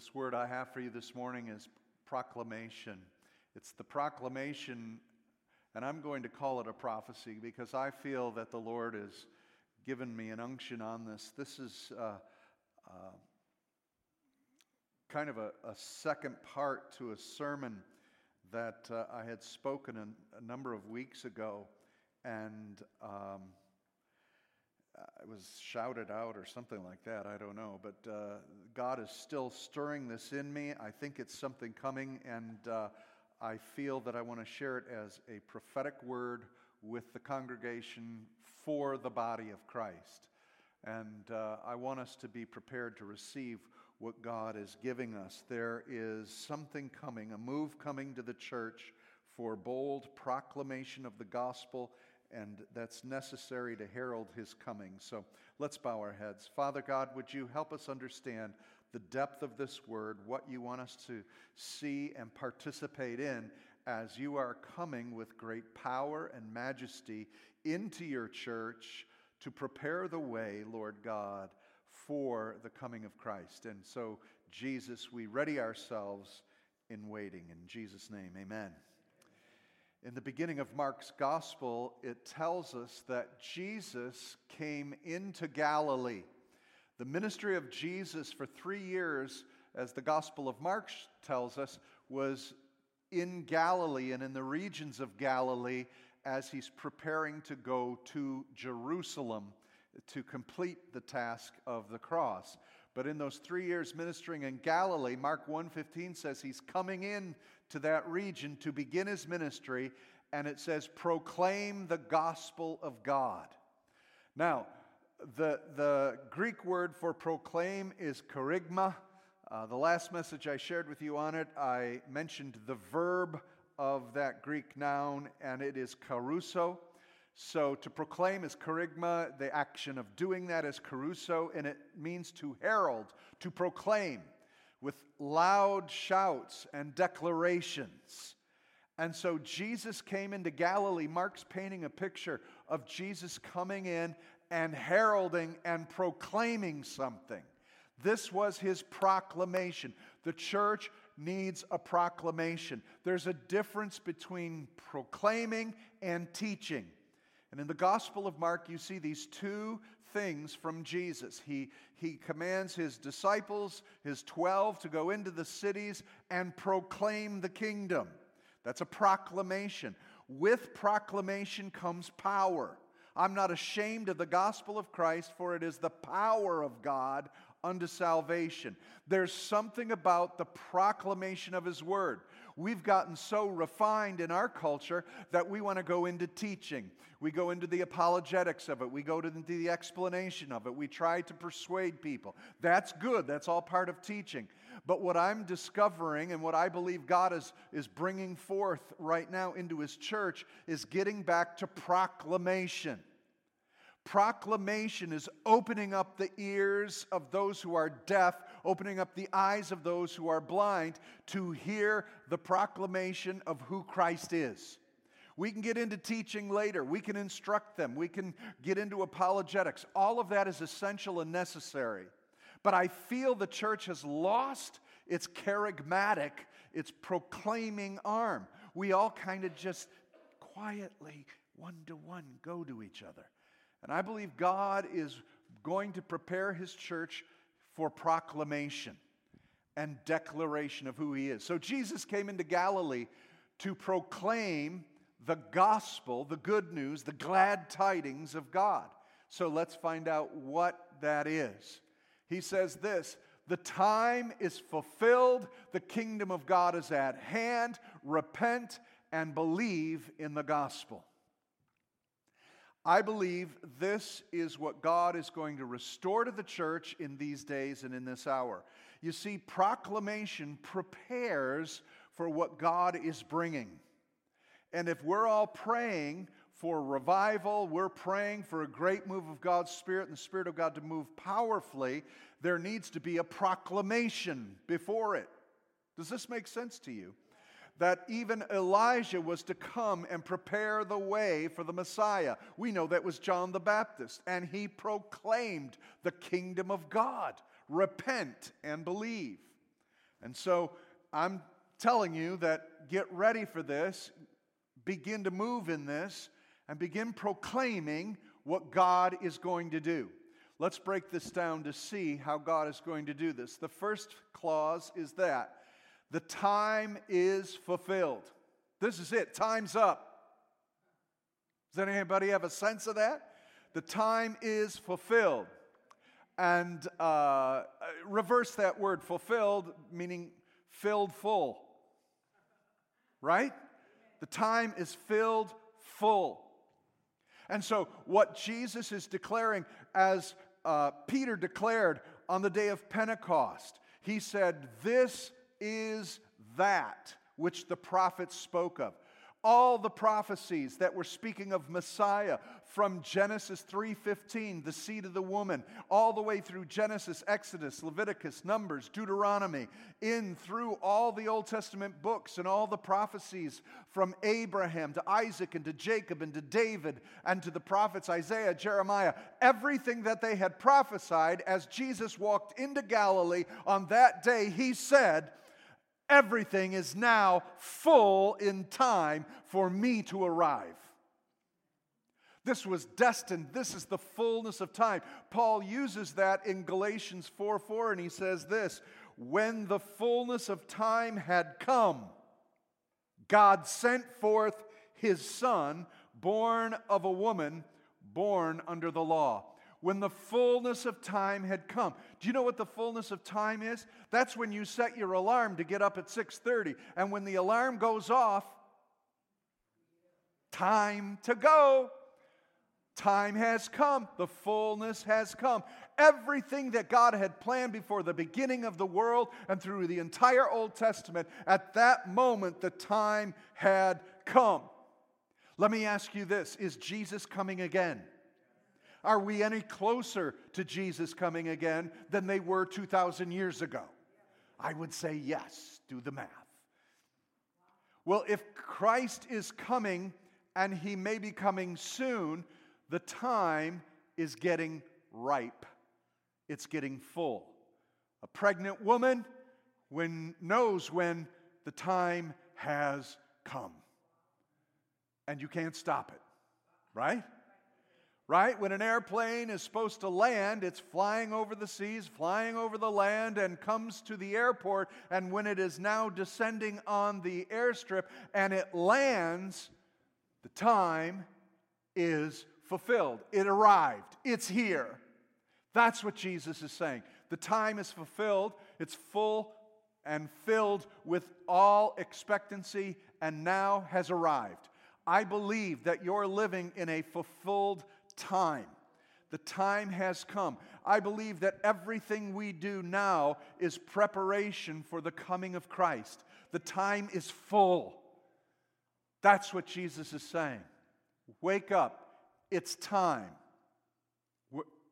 This word I have for you this morning is proclamation. It's the proclamation, and I'm going to call it a prophecy because I feel that the Lord has given me an unction on this. This is uh, uh, kind of a, a, second part to a sermon that uh, I had spoken a, a, number of weeks ago, and um, it was shouted out or something like that. I don't know. But uh, God is still stirring this in me. I think it's something coming, and uh, I feel that I want to share it as a prophetic word with the congregation for the body of Christ. And uh, I want us to be prepared to receive what God is giving us. There is something coming, a move coming to the church for bold proclamation of the gospel and that's necessary to herald his coming. So let's bow our heads. Father God, would you help us understand the depth of this word, what you want us to see and participate in as you are coming with great power and majesty into your church to prepare the way, Lord God, for the coming of Christ. And so, Jesus, we ready ourselves in waiting. In Jesus' name, amen. In the beginning of Mark's gospel, it tells us that Jesus came into Galilee. The ministry of Jesus for three years, as the Gospel of Mark tells us, was in Galilee and in the regions of Galilee as he's preparing to go to Jerusalem to complete the task of the cross. But in those three years ministering in Galilee, Mark 1.15 says he's coming in to that region to begin his ministry, and it says, proclaim the gospel of God. Now, the, the Greek word for proclaim is kerygma. Uh, the last message I shared with you on it, I mentioned the verb of that Greek noun, and it is kerusso. So to proclaim is kerygma, the action of doing that is kerusso, and it means to herald, to proclaim with loud shouts and declarations. And so Jesus came into Galilee. Mark's painting a picture of Jesus coming in and heralding and proclaiming something. This was his proclamation. The church needs a proclamation. There's a difference between proclaiming and teaching. And in the Gospel of Mark, you see these two things from Jesus. He, he commands his disciples, his 12, to go into the cities and proclaim the kingdom. That's a proclamation. With proclamation comes power. I'm not ashamed of the gospel of Christ, for it is the power of God unto salvation. There's something about the proclamation of His word. We've gotten so refined in our culture that we want to go into teaching. We go into the apologetics of it. We go into the explanation of it. We try to persuade people. That's good. That's all part of teaching. But what I'm discovering and what I believe God is, is bringing forth right now into His church is getting back to proclamation. Proclamation is opening up the ears of those who are deaf, opening up the eyes of those who are blind to hear the proclamation of who Christ is. We can get into teaching later. We can instruct them. We can get into apologetics. All of that is essential and necessary. But I feel the church has lost its charismatic, its proclaiming arm. We all kind of just quietly, one to one, go to each other. And I believe God is going to prepare his church for proclamation and declaration of who he is. So Jesus came into Galilee to proclaim the gospel, the good news, the glad tidings of God. So let's find out what that is. He says this The time is fulfilled, the kingdom of God is at hand. Repent and believe in the gospel. I believe this is what God is going to restore to the church in these days and in this hour. You see, proclamation prepares for what God is bringing. And if we're all praying for revival, we're praying for a great move of God's Spirit and the Spirit of God to move powerfully, there needs to be a proclamation before it. Does this make sense to you? That even Elijah was to come and prepare the way for the Messiah. We know that was John the Baptist, and he proclaimed the kingdom of God. Repent and believe. And so I'm telling you that get ready for this, begin to move in this, and begin proclaiming what God is going to do. Let's break this down to see how God is going to do this. The first clause is that the time is fulfilled. This is it, time's up. Does anybody have a sense of that? The time is fulfilled. And uh, reverse that word fulfilled, meaning filled full. Right? The time is filled full. And so, what Jesus is declaring, as uh, Peter declared on the day of Pentecost, he said, This is that which the prophets spoke of. All the prophecies that were speaking of Messiah from Genesis 3:15 the seed of the woman all the way through Genesis Exodus Leviticus Numbers Deuteronomy in through all the Old Testament books and all the prophecies from Abraham to Isaac and to Jacob and to David and to the prophets Isaiah Jeremiah everything that they had prophesied as Jesus walked into Galilee on that day he said Everything is now full in time for me to arrive. This was destined. This is the fullness of time. Paul uses that in Galatians 4 4, and he says this When the fullness of time had come, God sent forth his son, born of a woman, born under the law when the fullness of time had come. Do you know what the fullness of time is? That's when you set your alarm to get up at 6:30 and when the alarm goes off, time to go. Time has come. The fullness has come. Everything that God had planned before the beginning of the world and through the entire Old Testament, at that moment, the time had come. Let me ask you this Is Jesus coming again? Are we any closer to Jesus coming again than they were 2,000 years ago? I would say yes. Do the math. Well, if Christ is coming and he may be coming soon, the time is getting ripe. It's getting full. A pregnant woman when, knows when the time has come. And you can't stop it, right? Right? When an airplane is supposed to land, it's flying over the seas, flying over the land, and comes to the airport. And when it is now descending on the airstrip and it lands, the time is fulfilled. It arrived. It's here. That's what Jesus is saying. The time is fulfilled, it's full and filled with all expectancy, and now has arrived. I believe that you're living in a fulfilled time. The time has come. I believe that everything we do now is preparation for the coming of Christ. The time is full. That's what Jesus is saying. Wake up. It's time.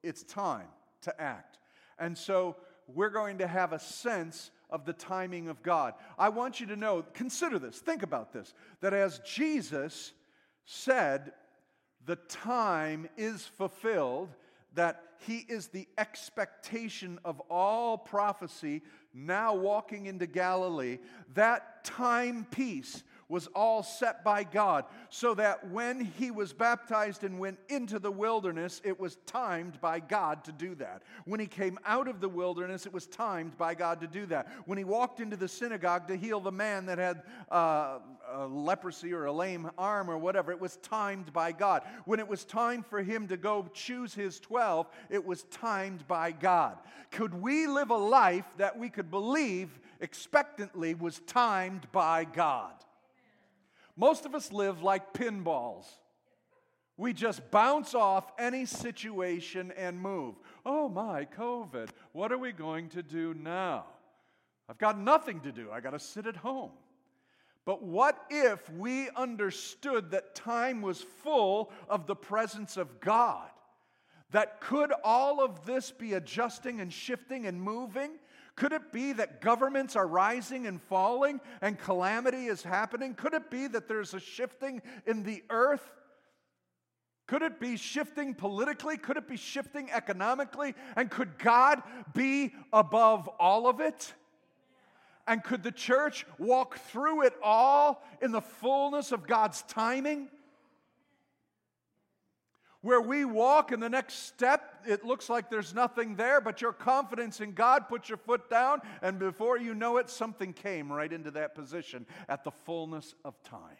It's time to act. And so we're going to have a sense of the timing of God. I want you to know, consider this, think about this, that as Jesus said the time is fulfilled, that he is the expectation of all prophecy now walking into Galilee, that time piece was all set by God, so that when he was baptized and went into the wilderness, it was timed by God to do that. When he came out of the wilderness, it was timed by God to do that. When he walked into the synagogue to heal the man that had uh, leprosy or a lame arm or whatever, it was timed by God. When it was time for him to go choose his 12, it was timed by God. Could we live a life that we could believe expectantly was timed by God? Most of us live like pinballs. We just bounce off any situation and move. Oh my, COVID, what are we going to do now? I've got nothing to do. I got to sit at home. But what if we understood that time was full of the presence of God? That could all of this be adjusting and shifting and moving? Could it be that governments are rising and falling and calamity is happening? Could it be that there's a shifting in the earth? Could it be shifting politically? Could it be shifting economically? And could God be above all of it? And could the church walk through it all in the fullness of God's timing? Where we walk in the next step, it looks like there's nothing there, but your confidence in God puts your foot down, and before you know it, something came right into that position at the fullness of time.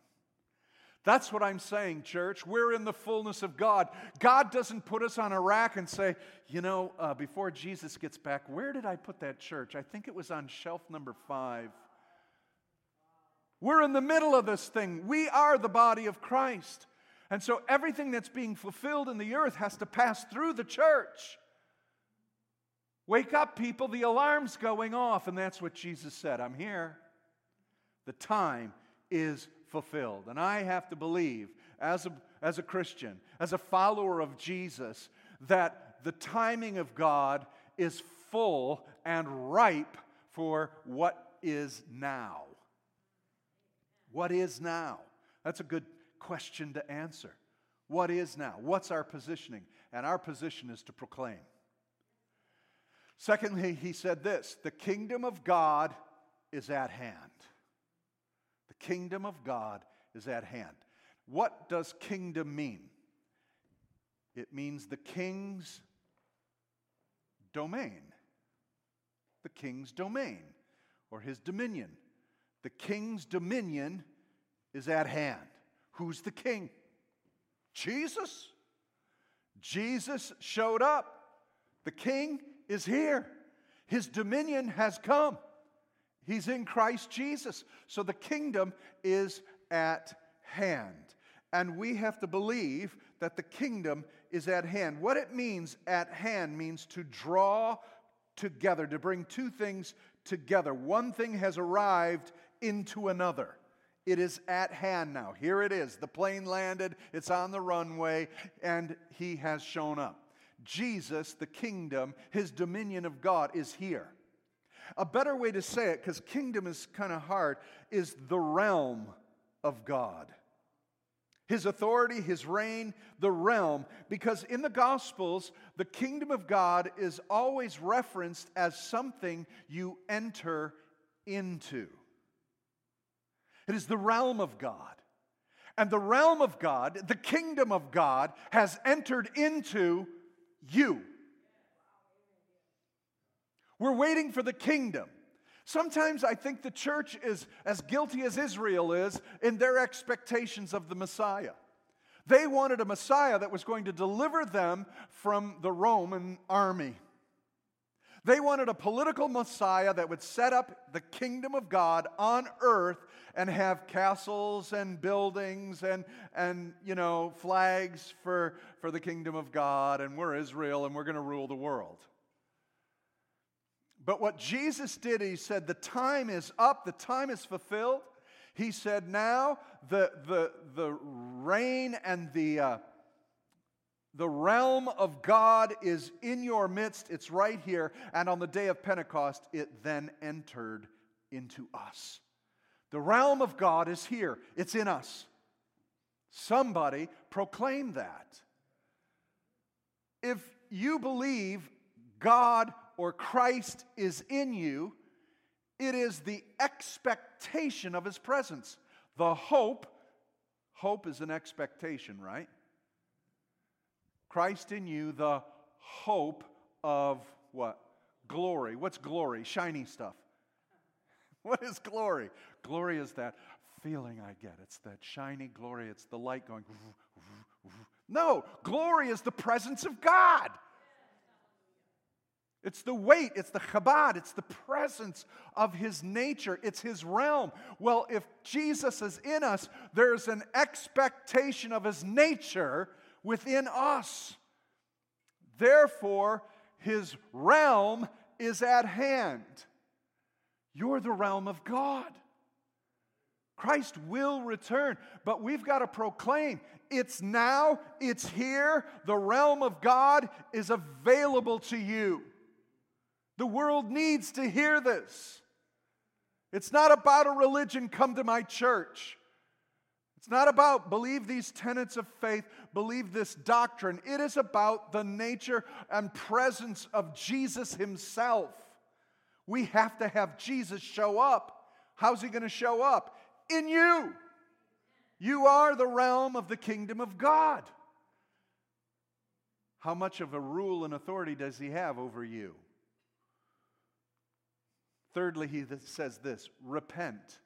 That's what I'm saying, church. We're in the fullness of God. God doesn't put us on a rack and say, you know, uh, before Jesus gets back, where did I put that church? I think it was on shelf number five. We're in the middle of this thing. We are the body of Christ. And so everything that's being fulfilled in the earth has to pass through the church. Wake up, people, the alarm's going off. And that's what Jesus said I'm here. The time is fulfilled. And I have to believe, as a, as a Christian, as a follower of Jesus, that the timing of God is full and ripe for what is now. What is now? That's a good question to answer. What is now? What's our positioning? And our position is to proclaim. Secondly, he said this the kingdom of God is at hand. The kingdom of God is at hand. What does kingdom mean? It means the king's domain. The king's domain or his dominion. The king's dominion is at hand. Who's the king? Jesus. Jesus showed up. The king is here. His dominion has come. He's in Christ Jesus. So the kingdom is at hand. And we have to believe that the kingdom is at hand. What it means at hand means to draw together, to bring two things together. One thing has arrived into another. It is at hand now. Here it is. The plane landed, it's on the runway, and he has shown up. Jesus, the kingdom, his dominion of God is here. A better way to say it, because kingdom is kind of hard, is the realm of God. His authority, his reign, the realm, because in the Gospels, the kingdom of God is always referenced as something you enter into. It is the realm of God. And the realm of God, the kingdom of God, has entered into you. We're waiting for the kingdom. Sometimes I think the church is as guilty as Israel is in their expectations of the Messiah. They wanted a Messiah that was going to deliver them from the Roman army. They wanted a political Messiah that would set up the kingdom of God on earth and have castles and buildings and, and you know, flags for, for the kingdom of God, and we're Israel and we're going to rule the world. But what Jesus did, he said, the time is up, the time is fulfilled. He said, now the, the, the reign and the, uh, the realm of God is in your midst. It's right here. And on the day of Pentecost, it then entered into us. The realm of God is here, it's in us. Somebody proclaim that. If you believe God or Christ is in you, it is the expectation of his presence. The hope, hope is an expectation, right? Christ in you, the hope of what? Glory. What's glory? Shiny stuff. What is glory? Glory is that feeling I get. It's that shiny glory. It's the light going. No, glory is the presence of God. It's the weight, it's the chabad, it's the presence of his nature, it's his realm. Well, if Jesus is in us, there's an expectation of his nature within us. Therefore, his realm is at hand. You're the realm of God. Christ will return, but we've got to proclaim it's now, it's here, the realm of God is available to you. The world needs to hear this. It's not about a religion, come to my church. It's not about believe these tenets of faith, believe this doctrine. It is about the nature and presence of Jesus Himself. We have to have Jesus show up. How's he going to show up? In you. You are the realm of the kingdom of God. How much of a rule and authority does he have over you? Thirdly, he says this repent.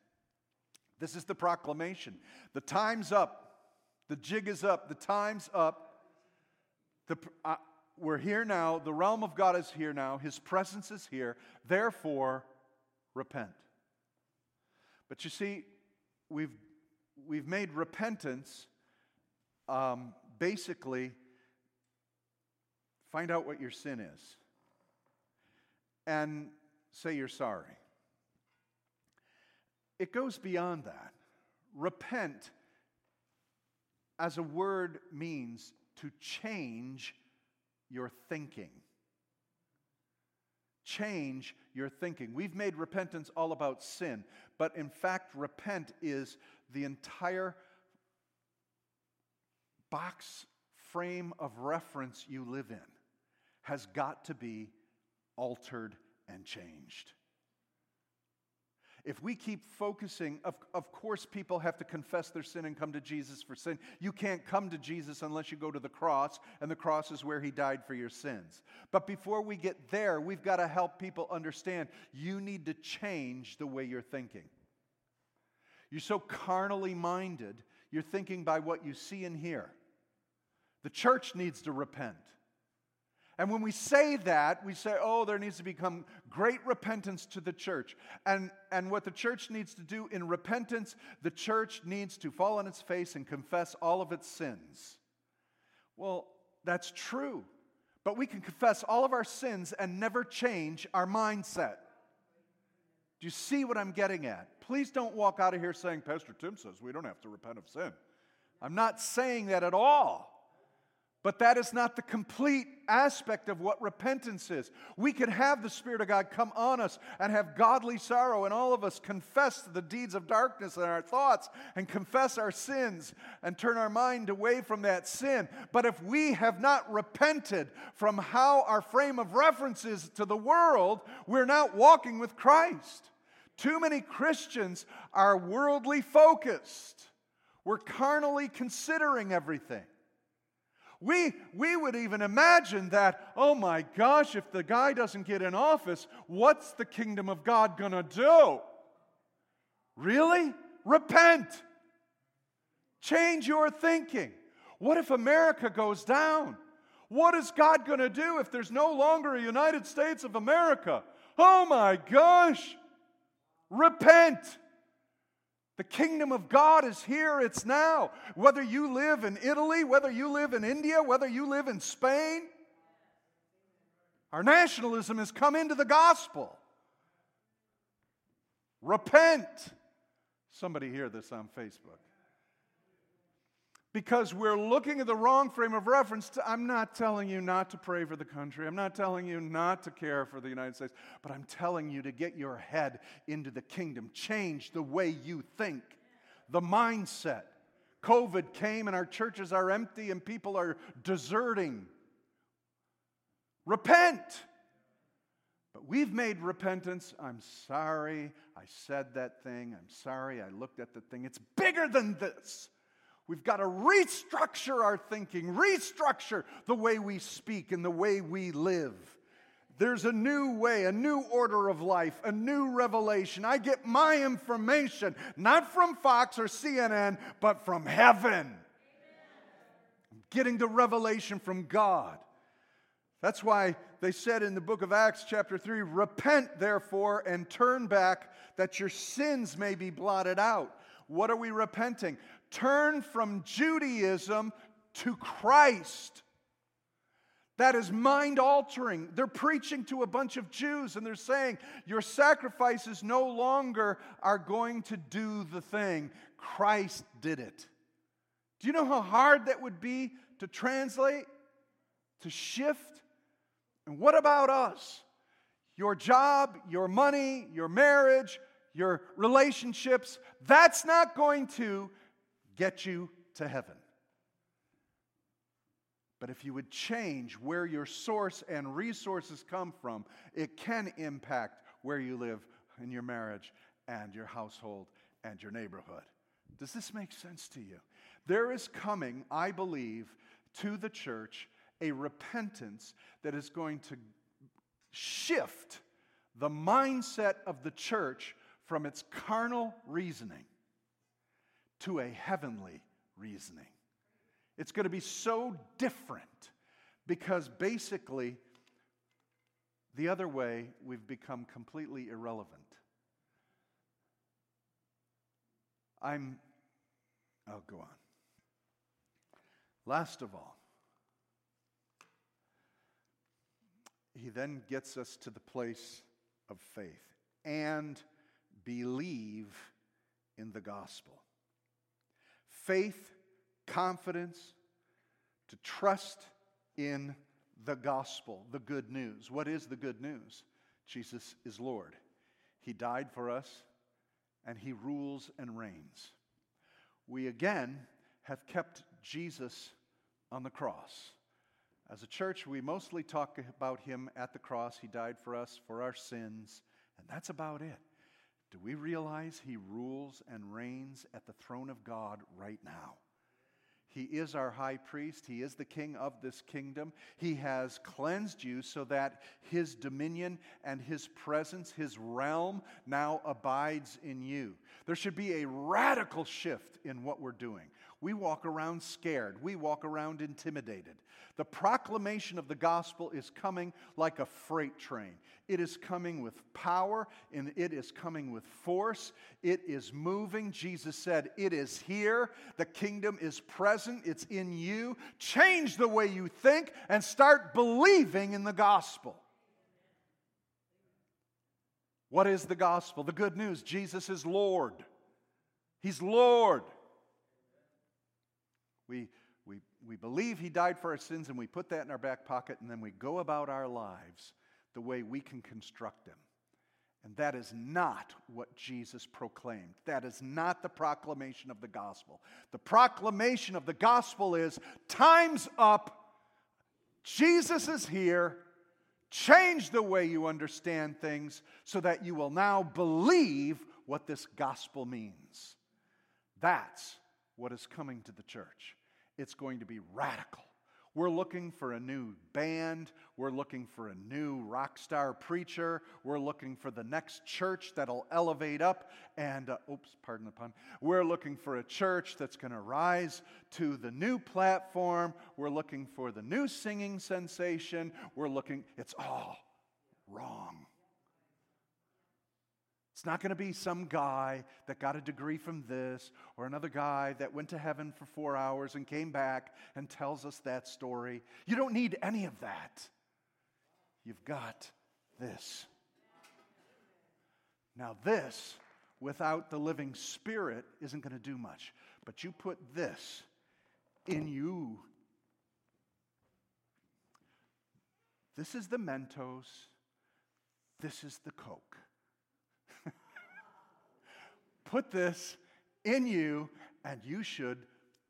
This is the proclamation. The time's up. The jig is up. The time's up. The, uh, we're here now. The realm of God is here now. His presence is here. Therefore, repent. But you see, we've, we've made repentance um, basically find out what your sin is and say you're sorry. It goes beyond that. Repent as a word means to change your thinking. Change your thinking. We've made repentance all about sin, but in fact, repent is the entire box frame of reference you live in has got to be altered and changed. If we keep focusing, of, of course, people have to confess their sin and come to Jesus for sin. You can't come to Jesus unless you go to the cross, and the cross is where He died for your sins. But before we get there, we've got to help people understand you need to change the way you're thinking. You're so carnally minded, you're thinking by what you see and hear. The church needs to repent. And when we say that, we say, oh, there needs to become great repentance to the church. And, and what the church needs to do in repentance, the church needs to fall on its face and confess all of its sins. Well, that's true. But we can confess all of our sins and never change our mindset. Do you see what I'm getting at? Please don't walk out of here saying, Pastor Tim says we don't have to repent of sin. I'm not saying that at all. But that is not the complete aspect of what repentance is. We can have the Spirit of God come on us and have godly sorrow, and all of us confess the deeds of darkness in our thoughts and confess our sins and turn our mind away from that sin. But if we have not repented from how our frame of reference is to the world, we're not walking with Christ. Too many Christians are worldly focused, we're carnally considering everything. We, we would even imagine that, oh my gosh, if the guy doesn't get in office, what's the kingdom of God to do? Really? Repent. Change your thinking. What if America goes down? What is God going to do if there's no longer a United States of America? Oh my gosh. Repent. The kingdom of God is here, it's now. Whether you live in Italy, whether you live in India, whether you live in Spain, our nationalism has come into the gospel. Repent. Somebody hear this on Facebook because we're looking at the wrong frame of reference. To, I'm not telling you not to pray for the country. I'm not telling you not to care for the United States, but I'm telling you to get your head into the kingdom. Change the way you think, the mindset. COVID came and our churches are empty and people are deserting. Repent. But we've made repentance. I'm sorry I said that thing. I'm sorry I looked at the thing. It's bigger than this. We've got to restructure our thinking, restructure the way we speak and the way we live. There's a new way, a new order of life, a new revelation. I get my information not from Fox or CNN, but from heaven. Getting the revelation from God. That's why they said in the book of Acts, chapter 3 Repent, therefore, and turn back that your sins may be blotted out. What are we repenting? Turn from Judaism to Christ. That is mind altering. They're preaching to a bunch of Jews and they're saying, Your sacrifices no longer are going to do the thing. Christ did it. Do you know how hard that would be to translate, to shift? And what about us? Your job, your money, your marriage, your relationships, that's not going to get you to heaven. But if you would change where your source and resources come from, it can impact where you live, in your marriage, and your household, and your neighborhood. Does this make sense to you? There is coming, I believe, to the church a repentance that is going to shift the mindset of the church from its carnal reasoning to a heavenly reasoning. It's going to be so different because basically, the other way, we've become completely irrelevant. I'm, I'll go on. Last of all, he then gets us to the place of faith and believe in the gospel. Faith, confidence, to trust in the gospel, the good news. What is the good news? Jesus is Lord. He died for us and he rules and reigns. We again have kept Jesus on the cross. As a church, we mostly talk about him at the cross. He died for us for our sins, and that's about it. Do we realize he rules and reigns at the throne of God right now? He is our high priest. He is the king of this kingdom. He has cleansed you so that his dominion and his presence, his realm, now abides in you. There should be a radical shift in what we're doing. We walk around scared, we walk around intimidated. The proclamation of the gospel is coming like a freight train. It is coming with power and it is coming with force. It is moving. Jesus said, It is here. The kingdom is present. It's in you. Change the way you think and start believing in the gospel. What is the gospel? The good news Jesus is Lord. He's Lord. We we we believe he died for our sins and we put that in our back pocket and then we go about our lives the way we can construct them. And that is not what Jesus proclaimed. That is not the proclamation of the gospel. The proclamation of the gospel is time's up. Jesus is here. Change the way you understand things so that you will now believe what this gospel means. That's what is coming to the church it's going to be radical. We're looking for a new band. We're looking for a new rock star preacher. We're looking for the next church that'll elevate up and, uh, oops, pardon the pun. We're looking for a church that's going to rise to the new platform. We're looking for the new singing sensation. We're looking, it's all wrong. It's not going to be some guy that got a degree from this or another guy that went to heaven for four hours and came back and tells us that story. You don't need any of that. You've got this. Now, this, without the living spirit, isn't going to do much. But you put this in you. This is the Mentos. This is the Coke put this in you and you should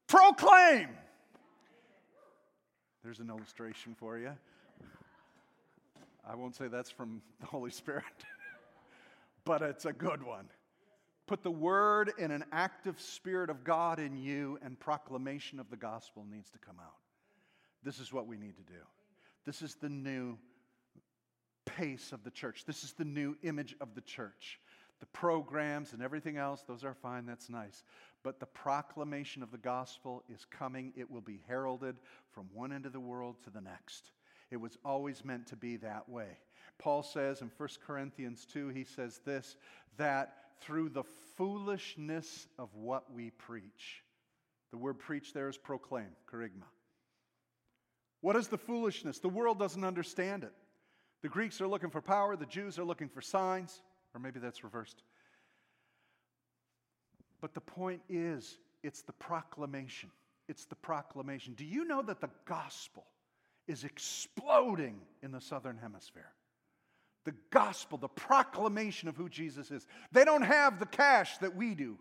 proclaim. There's an illustration for you. I won't say that's from the Holy Spirit, but it's a good one. Put the word in an active spirit of God in you, and proclamation of the gospel needs to come out. This is what we need to do. This is the new pace of the church. This is the new image of the church. The programs and everything else, those are fine, that's nice. But the proclamation of the gospel is coming. It will be heralded from one end of the world to the next. It was always meant to be that way. Paul says in 1 Corinthians 2, he says this that through the foolishness of what we preach, the word preach there is proclaim, kerygma. What is the foolishness? The world doesn't understand it. The Greeks are looking for power, the Jews are looking for signs. Or maybe that's reversed. But the point is, it's the proclamation. It's the proclamation. Do you know that the gospel is exploding in the southern hemisphere? The gospel, the proclamation of who Jesus is. They don't have the cash that we do,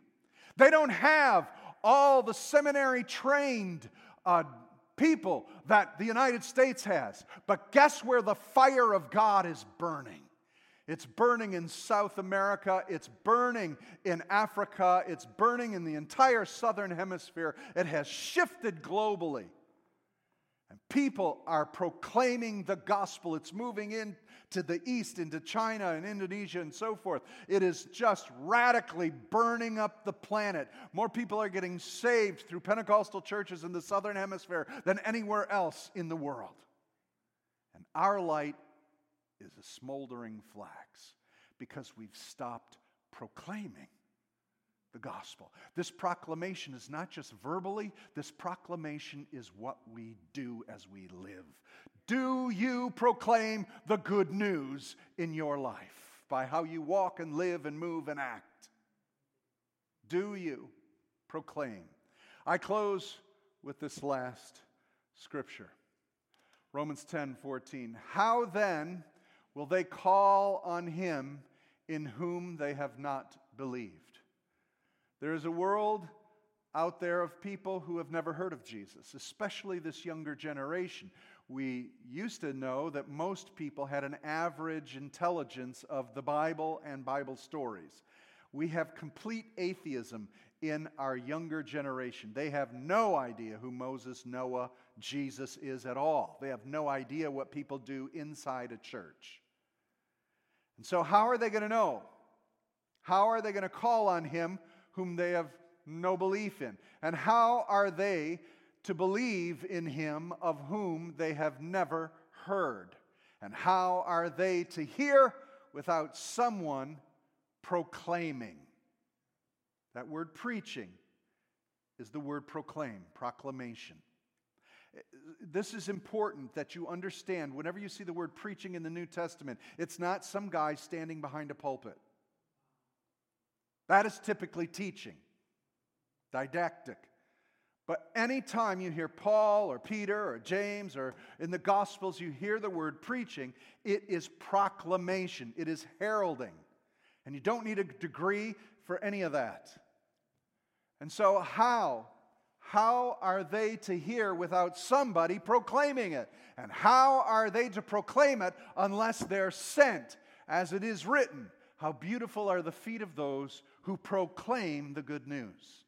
they don't have all the seminary trained uh, people that the United States has. But guess where the fire of God is burning? It's burning in South America. It's burning in Africa. It's burning in the entire southern hemisphere. It has shifted globally. And people are proclaiming the gospel. It's moving into the east, into China and Indonesia and so forth. It is just radically burning up the planet. More people are getting saved through Pentecostal churches in the southern hemisphere than anywhere else in the world. And our light is a smoldering flax because we've stopped proclaiming the gospel. This proclamation is not just verbally, this proclamation is what we do as we live. Do you proclaim the good news in your life by how you walk and live and move and act? Do you proclaim? I close with this last scripture Romans 10 14. How then will they call on him in whom they have not believed? There is a world out there of people who have never heard of Jesus, especially this younger generation. We used to know that most people had an average intelligence of the Bible and Bible stories. We have complete atheism in our younger generation. They have no idea who Moses, Noah, Jesus is at all. They have no idea what people do inside a church. And so, how are they going to know? How are they going to call on him whom they have no belief in? And how are they to believe in him of whom they have never heard? And how are they to hear without someone proclaiming? That word preaching is the word proclaim, proclamation. This is important that you understand whenever you see the word preaching in the New Testament, it's not some guy standing behind a pulpit. That is typically teaching, didactic. But anytime you hear Paul or Peter or James or in the Gospels, you hear the word preaching, it is proclamation, it is heralding. And you don't need a degree for any of that. And so, how? How are they to hear without somebody proclaiming it? And how are they to proclaim it unless they're sent, as it is written? How beautiful are the feet of those who proclaim the good news.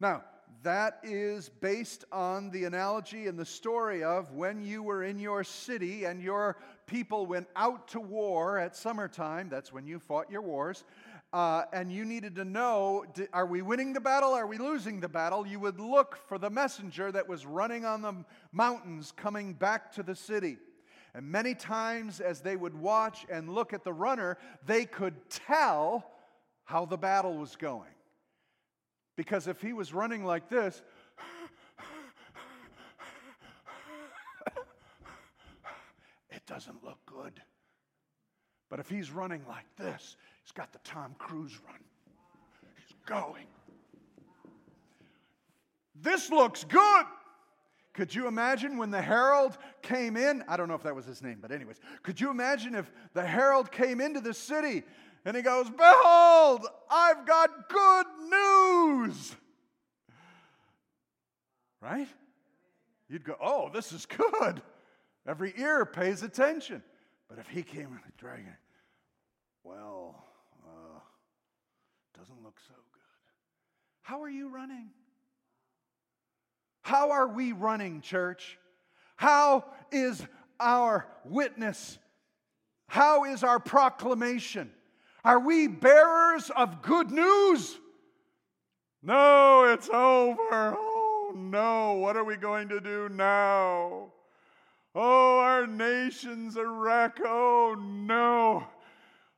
Now, that is based on the analogy and the story of when you were in your city and your people went out to war at summertime. That's when you fought your wars. Uh, and you needed to know are we winning the battle? Are we losing the battle? You would look for the messenger that was running on the mountains coming back to the city. And many times, as they would watch and look at the runner, they could tell how the battle was going. Because if he was running like this, it doesn't look good. But if he's running like this, he's got the Tom Cruise run. He's going. This looks good. Could you imagine when the herald came in? I don't know if that was his name, but, anyways, could you imagine if the herald came into the city and he goes, Behold, I've got good news? Right? You'd go, Oh, this is good. Every ear pays attention. But if he came in a dragon, well, uh, doesn't look so good. How are you running? How are we running, church? How is our witness? How is our proclamation? Are we bearers of good news? No, it's over. Oh no, what are we going to do now? Nation's a wreck. Oh no.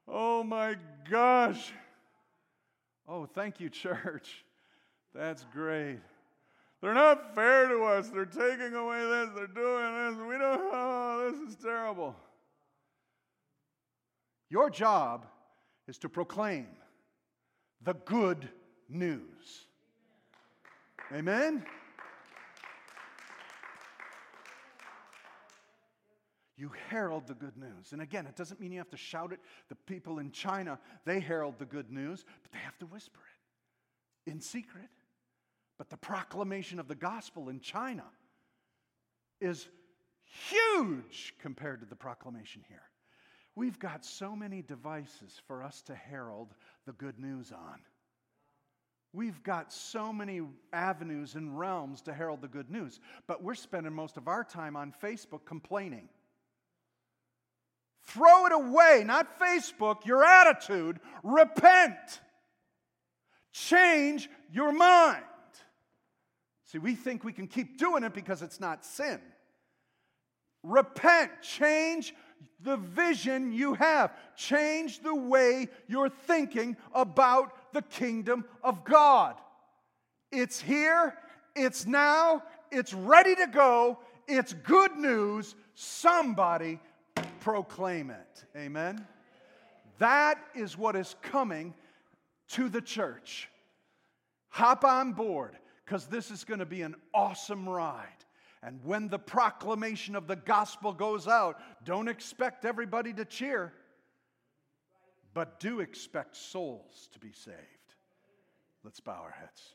Oh my gosh. Oh, thank you, church. That's great. They're not fair to us. They're taking away this. They're doing this. We don't, oh, this is terrible. Your job is to proclaim the good news. Amen? You herald the good news. And again, it doesn't mean you have to shout it. The people in China, they herald the good news, but they have to whisper it in secret. But the proclamation of the gospel in China is huge compared to the proclamation here. We've got so many devices for us to herald the good news on. We've got so many avenues and realms to herald the good news, but we're spending most of our time on Facebook complaining. Throw it away, not Facebook, your attitude. Repent. Change your mind. See, we think we can keep doing it because it's not sin. Repent, change the vision you have, change the way you're thinking about the kingdom of God. It's here, it's now, it's ready to go, it's good news. Somebody proclaim it. Amen? That is what is coming to the church. Hop on board because this is going to be an awesome ride. And when the proclamation of the gospel goes out, don't expect everybody to cheer, but do expect souls to be saved. Let's bow our heads.